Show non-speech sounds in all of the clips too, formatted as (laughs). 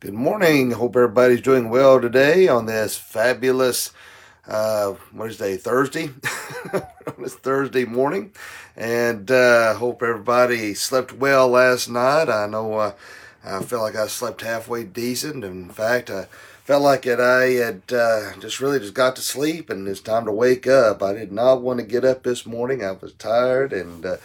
Good morning. Hope everybody's doing well today on this fabulous, uh, what is day? Thursday? (laughs) on this Thursday morning. And uh, hope everybody slept well last night. I know uh, I felt like I slept halfway decent. In fact, I felt like that I had uh, just really just got to sleep and it's time to wake up. I did not want to get up this morning. I was tired and uh,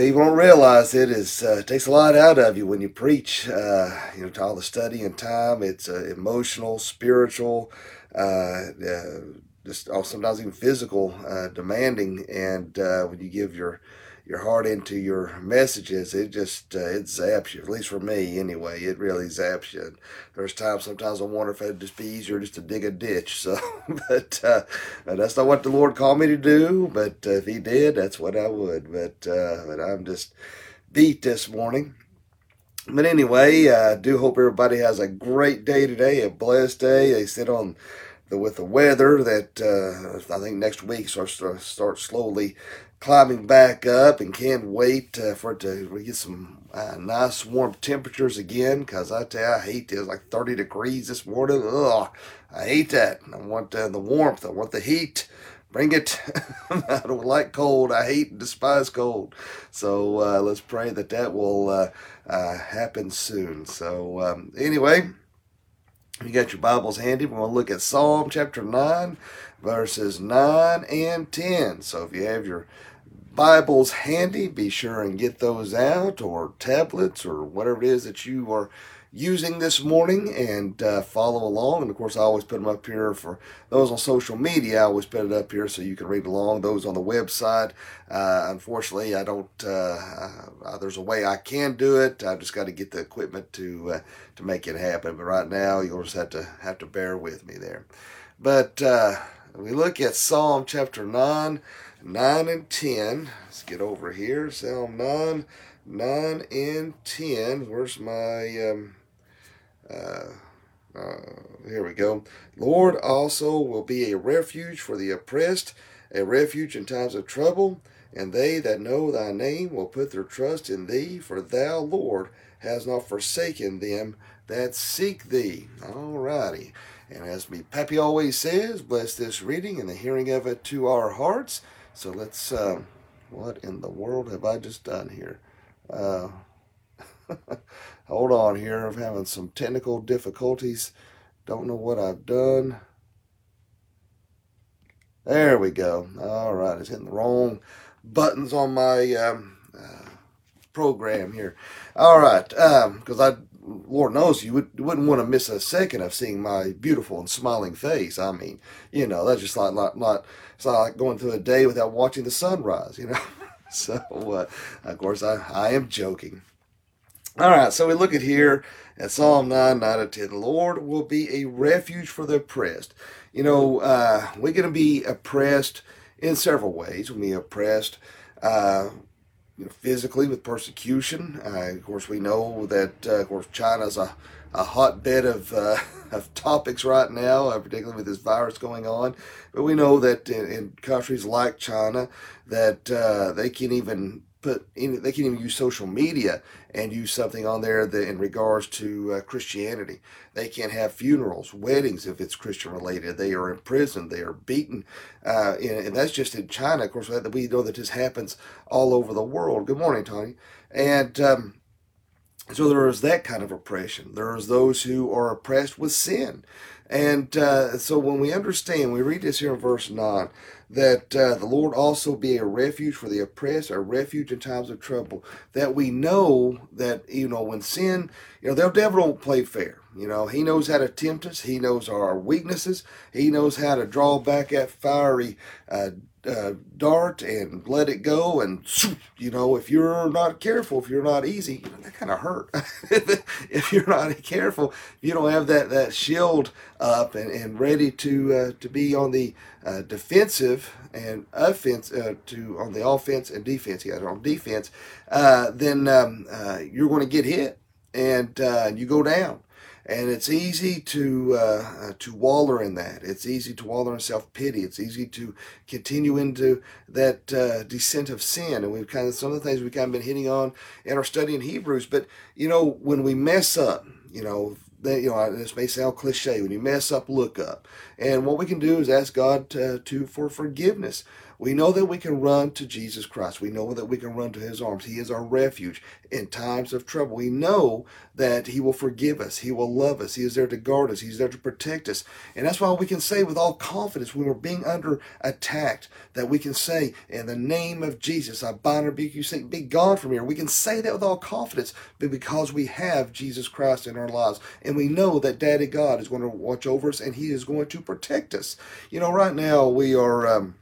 you won't realize it is uh, takes a lot out of you when you preach. Uh, you know, to all the study and time. It's uh, emotional, spiritual, uh, uh, just oh, sometimes even physical, uh, demanding. And when you give your your heart into your messages, it just uh, it zaps you. At least for me, anyway, it really zaps you. There's times sometimes I wonder if it'd just be easier just to dig a ditch. So, (laughs) but uh, that's not what the Lord called me to do. But uh, if He did, that's what I would. But uh, but I'm just beat this morning. But anyway, I do hope everybody has a great day today, a blessed day. They sit on the, with the weather that uh, I think next week starts to start slowly climbing back up and can't wait uh, for it to get some uh, nice warm temperatures again because I tell you, I hate this. Like 30 degrees this morning. Ugh, I hate that. I want uh, the warmth. I want the heat. Bring it. (laughs) I don't like cold. I hate and despise cold. So uh, let's pray that that will uh, uh, happen soon. So um, anyway, you got your Bibles handy. We're going to look at Psalm chapter 9, verses 9 and 10. So if you have your Bibles handy, be sure and get those out, or tablets, or whatever it is that you are using this morning, and uh, follow along. And of course, I always put them up here for those on social media. I always put it up here so you can read along. Those on the website, uh, unfortunately, I don't. Uh, uh there's a way I can do it. I just got to get the equipment to uh, to make it happen. But right now, you'll just have to have to bear with me there. But uh, we look at Psalm chapter nine. 9 and 10. Let's get over here. Psalm 9, 9 and 10. Where's my. Um, uh, uh, here we go. Lord also will be a refuge for the oppressed, a refuge in times of trouble. And they that know thy name will put their trust in thee, for thou, Lord, hast not forsaken them that seek thee. All righty. And as me Pappy always says, bless this reading and the hearing of it to our hearts. So let's, um, what in the world have I just done here? Uh, (laughs) hold on here. I'm having some technical difficulties. Don't know what I've done. There we go. All right, it's hitting the wrong buttons on my um, uh, program here. All right, because um, I Lord knows you, would, wouldn't want to miss a second of seeing my beautiful and smiling face. I mean, you know, that's just like not, not it's not like going through a day without watching the sunrise, you know. (laughs) so, uh, of course, I, I am joking. All right, so we look at here at Psalm 9, 9 to 10. The Lord will be a refuge for the oppressed. You know, uh, we're going to be oppressed in several ways. We'll be oppressed uh, you know, physically with persecution. Uh, of course, we know that uh, of course China's a a hotbed of uh, (laughs) of topics right now, uh, particularly with this virus going on. But we know that in, in countries like China, that uh, they can even put in, they can even use social media and use something on there that in regards to uh, Christianity. They can't have funerals, weddings if it's Christian related. They are imprisoned. They are beaten, uh, and, and, that's just in China. Of course, we know that this happens all over the world. Good morning, Tony. And um, so there is that kind of oppression. There is those who are oppressed with sin. And uh, so when we understand, we read this here in verse 9, that uh, the Lord also be a refuge for the oppressed, a refuge in times of trouble. That we know that, you know, when sin, you know, the devil don't play fair. You know, he knows how to tempt us. He knows our weaknesses. He knows how to draw back that fiery uh, uh, dart and let it go. And, you know, if you're not careful, if you're not easy, you know, that kind of hurt. (laughs) if you're not careful, you don't have that, that shield up and, and ready to uh, to be on the uh, defensive and offense uh, to on the offense and defense. Yeah, on defense, uh, then um, uh, you're going to get hit and you go down and it's easy to uh, uh, to waller in that. It's easy to waller in self pity. It's easy to continue into that uh, descent of sin. And we've kind of some of the things we've kind of been hitting on in our study in Hebrews. But you know, when we mess up, you know, that you know this may sound cliche when you mess up look up and what we can do is ask god to, to for forgiveness we know that we can run to Jesus Christ. We know that we can run to his arms. He is our refuge in times of trouble. We know that he will forgive us. He will love us. He is there to guard us. He's there to protect us. And that's why we can say with all confidence when we're being under attacked that we can say, in the name of Jesus, I bind and rebuke you, Satan, be gone from here. We can say that with all confidence because we have Jesus Christ in our lives. And we know that Daddy God is going to watch over us and he is going to protect us. You know, right now we are... Um,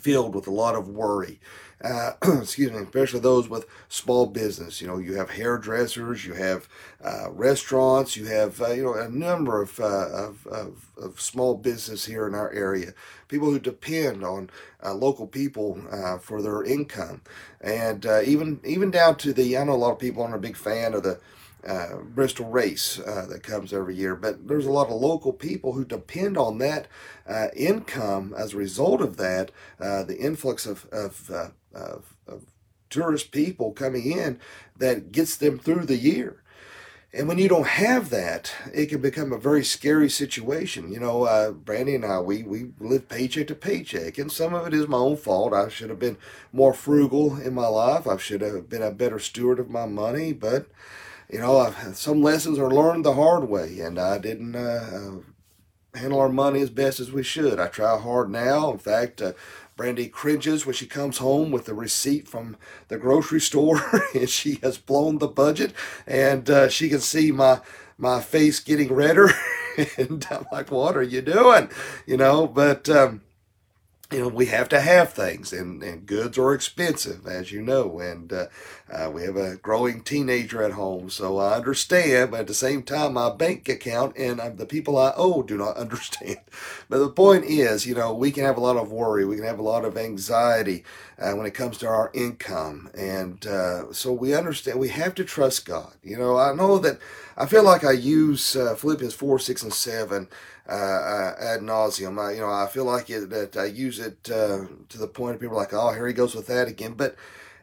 filled with a lot of worry. Uh, (clears throat) excuse me, especially those with small business. You know, you have hairdressers, you have uh, restaurants, you have uh, you know a number of, uh, of, of, of, small business here in our area. People who depend on uh, local people uh, for their income, and even even down to the I know a lot of people aren't a big fan of the uh, Bristol race uh, that comes every year. But there's a lot of local people who depend on that uh, income as a result of that, uh, the influx of, of, uh, of, of, tourist people coming in that gets them through the year. And when you don't have that, it can become a very scary situation. You know, uh, Brandy and I, we, we live paycheck to paycheck, and some of it is my own fault. I should have been more frugal in my life. I should have been a better steward of my money, but you know, some lessons are learned the hard way, and I didn't uh, uh, handle our money as best as we should. I try hard now. In fact, uh, Brandy cringes when she comes home with the receipt from the grocery store, (laughs) and she has blown the budget, and uh, she can see my my face getting redder, (laughs) and I'm like, "What are you doing?" You know, but. Um, you know, we have to have things, and, and goods are expensive, as you know, and uh, uh, we have a growing teenager at home, so I understand, but at the same time, my bank account and uh, the people I owe do not (laughs) understand. But the point is, you know, we can have a lot of worry, we can have a lot of anxiety uh, when it comes to our income, and uh, so we understand we have to trust God. You know, I know that I feel like I use uh, Philippians 4, 6, and 7 uh, uh, ad nauseum. I, you know, I feel like it, that I use it uh, to the point of people like, oh, here he goes with that again. But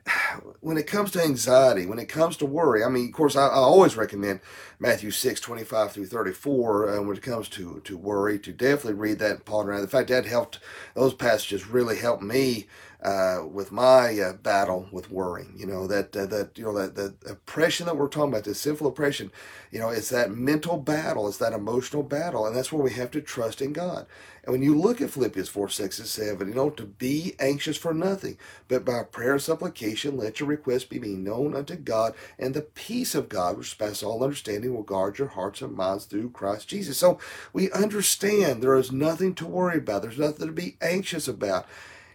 (sighs) when it comes to anxiety, when it comes to worry, I mean, of course, I, I always recommend Matthew 6, 25 through 34 uh, when it comes to, to worry, to definitely read that and ponder. In fact, that helped, those passages really helped me uh, with my uh, battle with worrying. You know that uh, that you know that the oppression that we're talking about, the sinful oppression. You know, it's that mental battle, it's that emotional battle, and that's where we have to trust in God. And when you look at Philippians four six and seven, you know to be anxious for nothing, but by prayer and supplication let your requests be made known unto God, and the peace of God, which passes all understanding, will guard your hearts and minds through Christ Jesus. So we understand there is nothing to worry about. There's nothing to be anxious about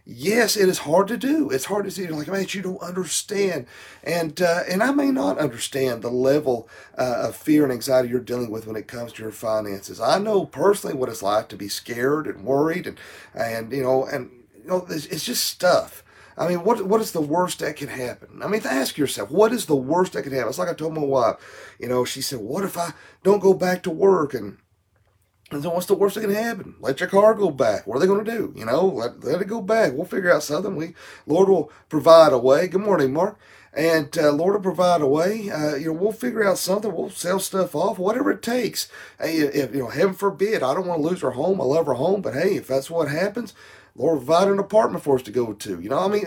yes, it is hard to do. It's hard to see. Like, man, you don't understand, and uh, and I may not understand the level uh, of fear and anxiety you're dealing with when it comes to your finances. I know personally what it's like to be scared and worried, and and you know, and you know, it's, it's just stuff. I mean, what what is the worst that can happen? I mean, ask yourself, what is the worst that can happen? It's like I told my wife, you know, she said, what if I don't go back to work and and so what's the worst that can happen? Let your car go back. What are they going to do? You know, let, let it go back. We'll figure out something. We Lord will provide a way. Good morning, Mark. And uh, Lord will provide a way. Uh, you know, we'll figure out something. We'll sell stuff off, whatever it takes. Hey, if you know, heaven forbid, I don't want to lose our home. I love our home, but hey, if that's what happens, Lord provide an apartment for us to go to. You know, I mean,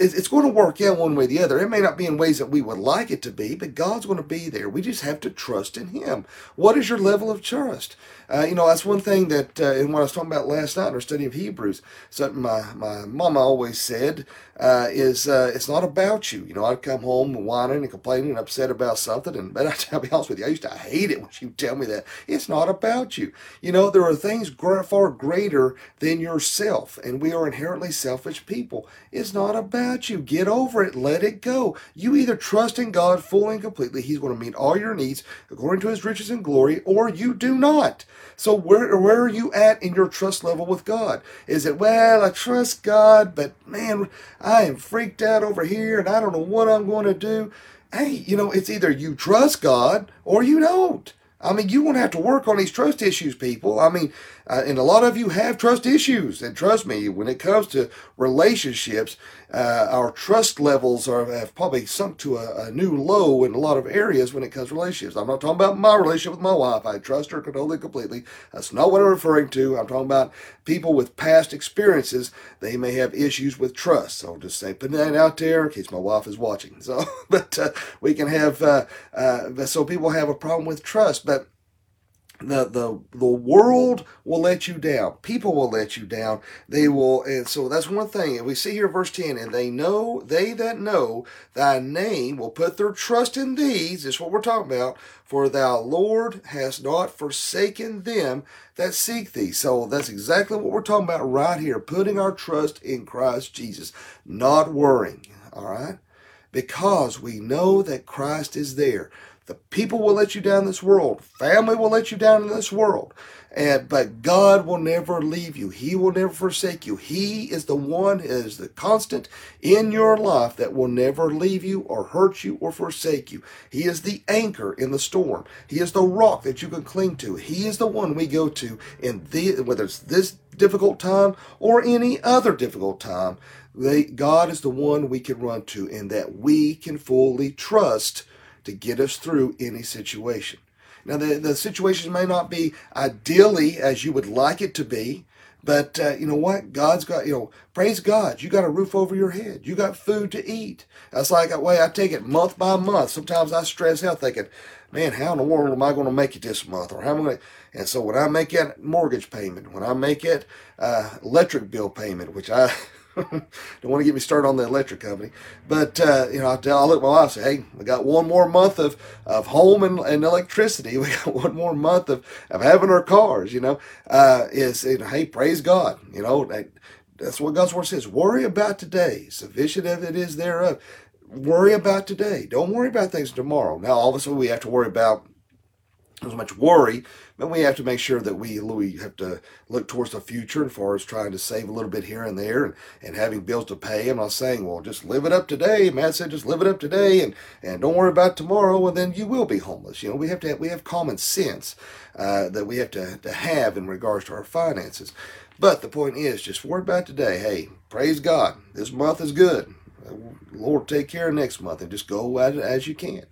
it's going to work out one way or the other. It may not be in ways that we would like it to be, but God's going to be there. We just have to trust in Him. What is your level of trust? Uh, you know, that's one thing that, uh, in what I was talking about last night in our study of Hebrews, something my, my mama always said uh, is uh, it's not about you. You know, I'd come home whining and complaining and upset about something, and but I'll (laughs) be honest with you, I used to hate it when she would tell me that. It's not about you. You know, there are things far greater than yourself, and we are inherently selfish people. It's not about you. Get over it. Let it go. You either trust in God fully and completely. He's going to meet all your needs according to his riches and glory, or you do not. So where, where are you at in your trust level with God? Is it, well, I trust God, but man, I am freaked out over here and I don't know what I'm going to do. Hey, you know, it's either you trust God or you don't. I mean, you won't have to work on these trust issues, people. I mean, uh, and a lot of you have trust issues. And trust me, when it comes to relationships, uh, our trust levels are have probably sunk to a, a, new low in a lot of areas when it comes to relationships. I'm not talking about my relationship with my wife. I trust her totally, completely. That's not what I'm referring to. I'm talking about people with past experiences. They may have issues with trust. So I'll just say, put that out there in case my wife is watching. (laughs) So, but uh, we can have, uh, uh, so people have a problem with trust. The the the world will let you down. People will let you down. They will, and so that's one thing. And we see here, verse ten, and they know they that know thy name will put their trust in these. Is what we're talking about. For thou Lord hast not forsaken them that seek thee. So that's exactly what we're talking about right here. Putting our trust in Christ Jesus, not worrying. All right, because we know that Christ is there. The people will let you down in this world. Family will let you down in this world. And but God will never leave you. He will never forsake you. He is the one is the constant in your life that will never leave you or hurt you or forsake you. He is the anchor in the storm. He is the rock that you can cling to. He is the one we go to in the whether it's this difficult time or any other difficult time. They, God is the one we can run to and that we can fully trust to get us through any situation. Now, the, the situation may not be ideally as you would like it to be, but uh, you know what? God's got, you know, praise God. You got a roof over your head. You got food to eat. That's like the way I take it month by month. Sometimes I stress out thinking, man, how in the world am I going to make it this month? Or how am I going to, and so when I make that mortgage payment, when I make it uh, electric bill payment, which I, (laughs) (laughs) Don't want to get me started on the electric company. But, uh, you know, I'll, tell, I'll look at my wife and say, hey, we got one more month of, of home and, and electricity. (laughs) We got one more month of, of having our cars, you know. Uh, is, you know, hey, praise God. You know, that's what God's word says. Worry about today, sufficient as it is thereof. Worry about today. Don't worry about things tomorrow. Now, all of a sudden, we have to worry about as much worry, but we have to make sure that we, we have to look towards the future as far as trying to save a little bit here and there and, and having bills to pay. I'm not saying, well, just live it up today. Mat said, just live it up today and, and don't worry about tomorrow, and then you will be homeless. You know, we have to have, we have common sense uh, that we have to, to have in regards to our finances. But the point is, just worry about today. Hey, praise God. This month is good. Lord, take care next month and just go at it as you can.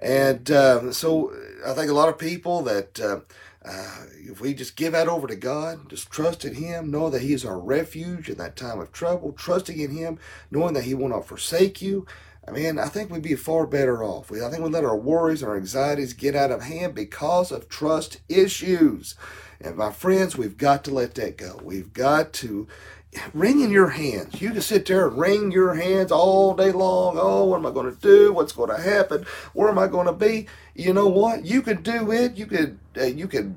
And uh, so I think a lot of people that uh, uh, if we just give that over to God, just trust in Him, know that He is our refuge in that time of trouble, trusting in Him, knowing that He will not forsake you. I mean, I think we'd be far better off. I think we let our worries, and our anxieties get out of hand because of trust issues. And my friends, we've got to let that go. We've got to wring in your hands. You can sit there and wring your hands all day long. Oh, what am I going to do? What's going to happen? Where am I going to be? You know what? You could do it. You could. Uh, you could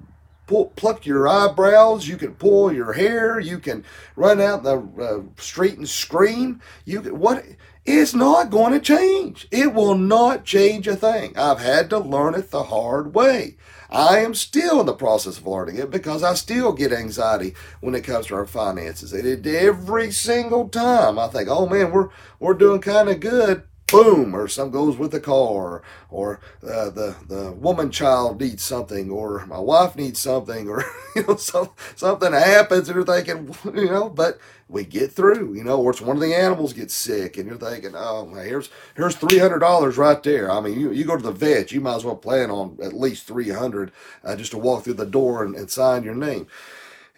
pull, pluck your eyebrows. You can pull your hair. You can run out the uh, street and scream. You can what? It's not going to change. It will not change a thing. I've had to learn it the hard way. I am still in the process of learning it because I still get anxiety when it comes to our finances. And every single time I think, oh man, we're we're doing kind of good boom, or some goes with the car, or uh, the the woman child needs something, or my wife needs something, or (laughs) you know some, something happens, and you're thinking, (laughs) you know, but we get through, you know, or it's one of the animals gets sick, and you're thinking, oh, here's here's three hundred dollars right there. I mean, you, you go to the vet, you might as well plan on at least three hundred uh, just to walk through the door and, and sign your name.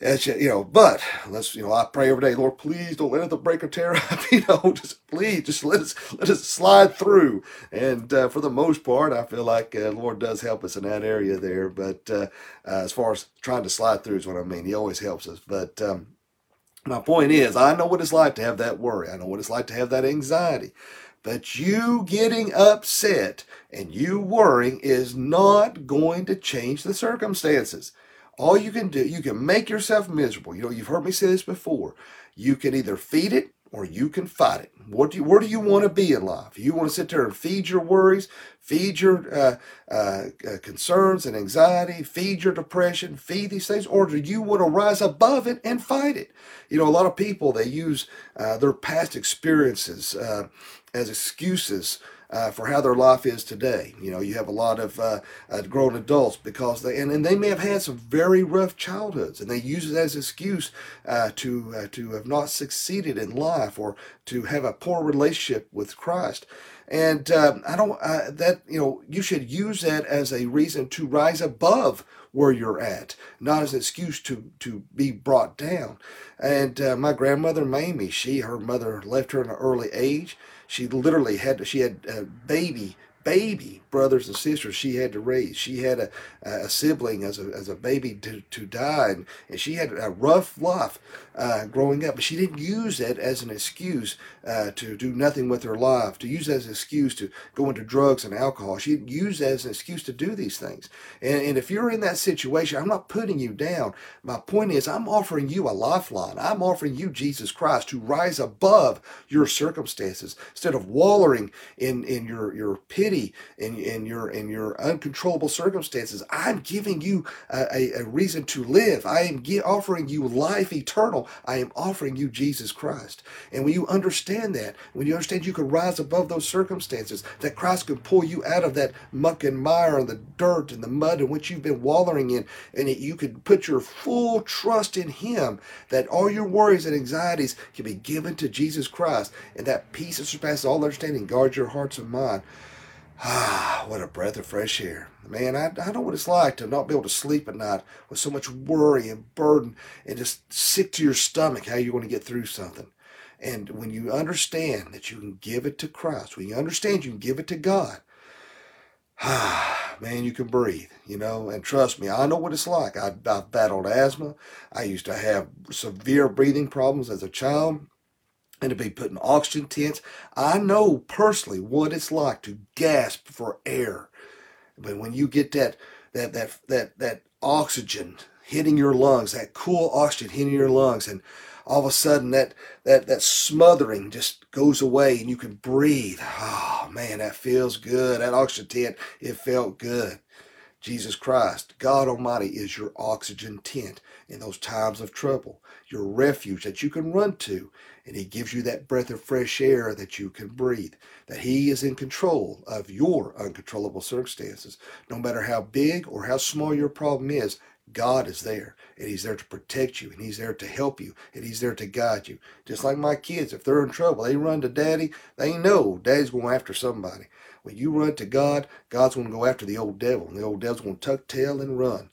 It's, you know, but let's, you know, I pray every day, Lord, please don't let the break or tear up, you know, just please, just let us, let us slide through. And uh, for the most part, I feel like uh, Lord does help us in that area there. But uh, uh, as far as trying to slide through is what I mean. He always helps us. But um, my point is, I know what it's like to have that worry. I know what it's like to have that anxiety. But you getting upset and you worrying is not going to change the circumstances. All you can do, you can make yourself miserable. You know, you've heard me say this before. You can either feed it or you can fight it. What do you, where do you want to be in life? You want to sit there and feed your worries, feed your uh, uh, uh, concerns and anxiety, feed your depression, feed these things, or do you want to rise above it and fight it? You know, a lot of people they use uh, their past experiences uh, as excuses uh, for how their life is today. You know, you have a lot of uh, uh, grown adults because they and, and they may have had some very rough childhoods, and they use it as an excuse uh, to uh, to have not succeeded in life or to have a poor relationship with Christ. And um, I don't uh, that you know you should use that as a reason to rise above where you're at, not as an excuse to to be brought down. And uh, my grandmother Mamie, she her mother left her in an early age. She literally had she had a baby baby brothers and sisters she had to raise. She had a, a sibling as a, as a baby to, to die, and, and she had a rough life uh, growing up. But she didn't use that as an excuse uh, to do nothing with her life, to use as an excuse to go into drugs and alcohol. She didn't use that as an excuse to do these things. And, and if you're in that situation, I'm not putting you down. My point is, I'm offering you a lifeline. I'm offering you Jesus Christ to rise above your circumstances instead of wallowing in, in your, your pity and in your in your uncontrollable circumstances. I'm giving you a, a, reason to live. I am offering you life eternal. I am offering you Jesus Christ. And when you understand that, when you understand you can rise above those circumstances, that Christ can pull you out of that muck and mire and the dirt and the mud in which you've been wallowing in, and that you can put your full trust in Him, that all your worries and anxieties can be given to Jesus Christ, and that peace that surpasses all understanding guards your hearts and mind. Ah, what a breath of fresh air. Man, I, I know what it's like to not be able to sleep at night with so much worry and burden and just sick to your stomach how you're going to get through something. And when you understand that you can give it to Christ, when you understand you can give it to God, ah, (sighs) man, you can breathe, you know. And trust me, I know what it's like. I, I've battled asthma. I used to have severe breathing problems as a child and to be put in oxygen tents. I know personally what it's like to gasp for air. But when you get that that that that that oxygen hitting your lungs, that cool oxygen hitting your lungs, and all of a sudden that that that smothering just goes away and you can breathe. Oh man, that feels good. That oxygen tent, it felt good. Jesus Christ, God Almighty, is your oxygen tent in those times of trouble, your refuge that you can run to and He gives you that breath of fresh air that you can breathe. That He is in control of your uncontrollable circumstances. No matter how big or how small your problem is, God is there, and He's there to protect you, and He's there to help you, and He's there to guide you. Just like my kids, if they're in trouble, they run to Daddy. They know Daddy's going after somebody. When you run to God, God's going to go after the old devil, and the old devil's going to tuck tail and run.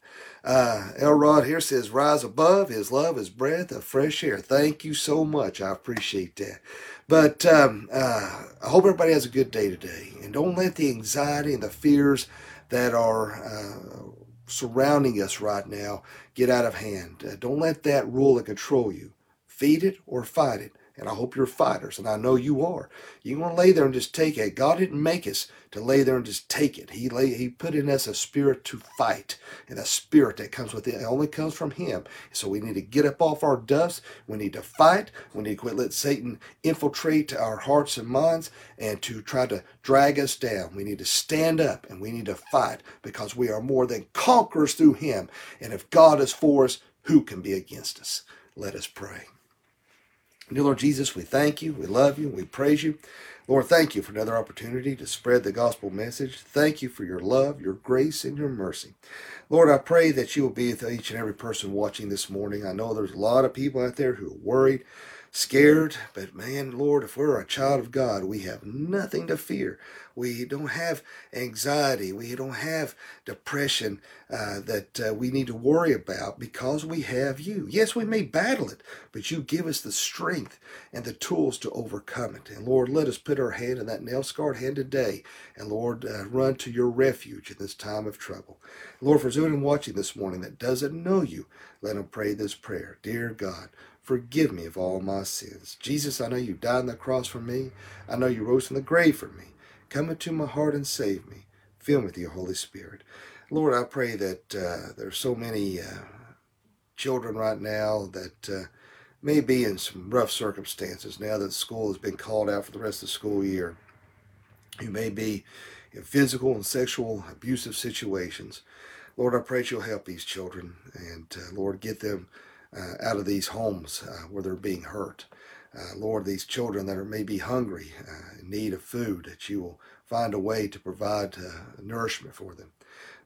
Uh, Elrod here says, rise above his love, his breath of fresh air. Thank you so much. I appreciate that. But um, uh, I hope everybody has a good day today. And don't let the anxiety and the fears that are uh, surrounding us right now get out of hand. Uh, don't let that rule and control you. Feed it or fight it. And I hope you're fighters, and I know you are. You want to lay there and just take it. God didn't make us to lay there and just take it. He lay, He put in us a spirit to fight, and a spirit that comes with it. It only comes from Him. So we need to get up off our dust. We need to fight. We need to quit let Satan infiltrate our hearts and minds and to try to drag us down. We need to stand up and we need to fight because we are more than conquerors through Him. And if God is for us, who can be against us? Let us pray. Dear Lord Jesus, we thank you, we love you, we praise you. Lord, thank you for another opportunity to spread the gospel message. Thank you for your love, your grace, and your mercy. Lord, I pray that you will be with each and every person watching this morning. I know there's a lot of people out there who are worried, scared, but man, Lord, if we're a child of God, we have nothing to fear. We don't have anxiety. We don't have depression uh, that uh, we need to worry about because we have you. Yes, we may battle it, but you give us the strength and the tools to overcome it. And Lord, let us put our hand in that nail scarred hand today and Lord, uh, run to your refuge in this time of trouble. Lord, for anyone watching this morning that doesn't know you, let them pray this prayer. Dear God, Forgive me of all my sins. Jesus, I know you died on the cross for me. I know you rose from the grave for me. Come into my heart and save me. Fill me with your Holy Spirit. Lord, I pray that uh, are so many uh, children right now that uh, may be in some rough circumstances now that school has been called out for the rest of the school year. Who may be in physical and sexual abusive situations. Lord, I pray you'll help these children and, uh, Lord, get them uh, out of these homes uh, where they're being hurt. uh, Lord, these children that are maybe hungry, uh, in need of food, that you will find a way to provide uh, nourishment for them.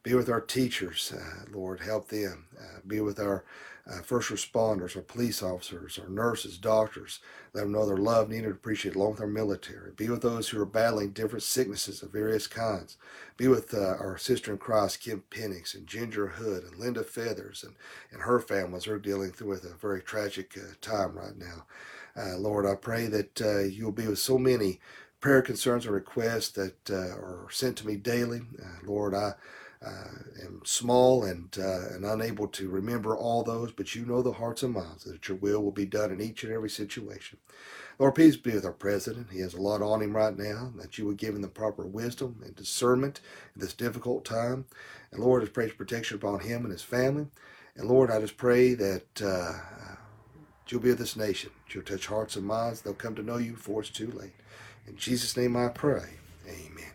Be with our teachers, uh, Lord, help them. Be with our uh, first responders, our police officers, our nurses, doctors. Let them know their love, needed, appreciated, along with our military. Be with those who are battling different sicknesses of various kinds. Be with uh, our sister in Christ, Kim Penix, and Ginger Hood, and Linda Feathers, and, and her families are dealing with a very tragic uh, time right now. Uh, Lord, I pray that uh, you'll be with so many prayer concerns and requests that uh, are sent to me daily. Lord, I am small and uh, and unable to remember all those, but you know the hearts and minds that your will will be done in each and every situation. Lord, please be with our president. He has a lot on him right now, that you would give him the proper wisdom and discernment in this difficult time. And Lord, I pray protection upon him and his family. And Lord, I just pray that uh, you'll be with this nation. You'll touch hearts and minds. They'll come to know you before it's too late. In Jesus' name I pray. Amen.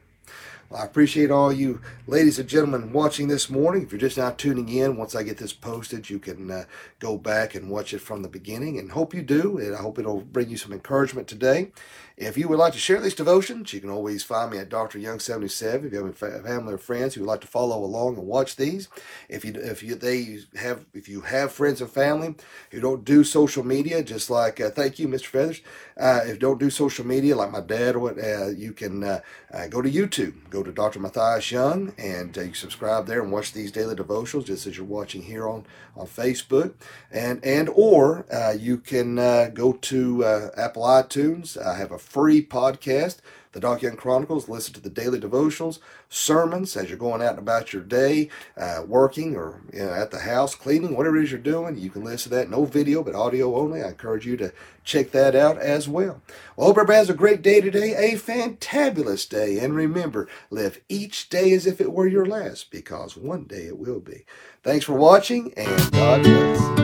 Well, I appreciate all you ladies and gentlemen watching this morning. If you're just now tuning in, once I get this posted, you can uh, go back and watch it from the beginning. And hope you do. And I hope it'll bring you some encouragement today. If you would like to share these devotions, you can always find me at Dr. Young 77. If you have a family or friends who would like to follow along and watch these, if you if you they have if you have friends and family who don't do social media, just like uh, thank you, Mr. Feathers. Uh, if don't do social media like my dad what, uh, you can uh, uh, go to YouTube. Go to Dr. Matthias Young and uh, you subscribe there and watch these daily devotionals just as you're watching here on on Facebook. And and or uh, you can uh, go to uh, Apple iTunes. I have a free podcast, the Doc Young Chronicles. Listen to the daily devotionals, sermons as you're going out and about your day, uh, working or you know, at the house, cleaning, whatever it is you're doing. You can listen to that. No video, but audio only. I encourage you to check that out as well. Well, hope everybody has a great day today, a fantabulous day. And remember, live each day as if it were your last, because one day it will be. Thanks for watching, and God bless.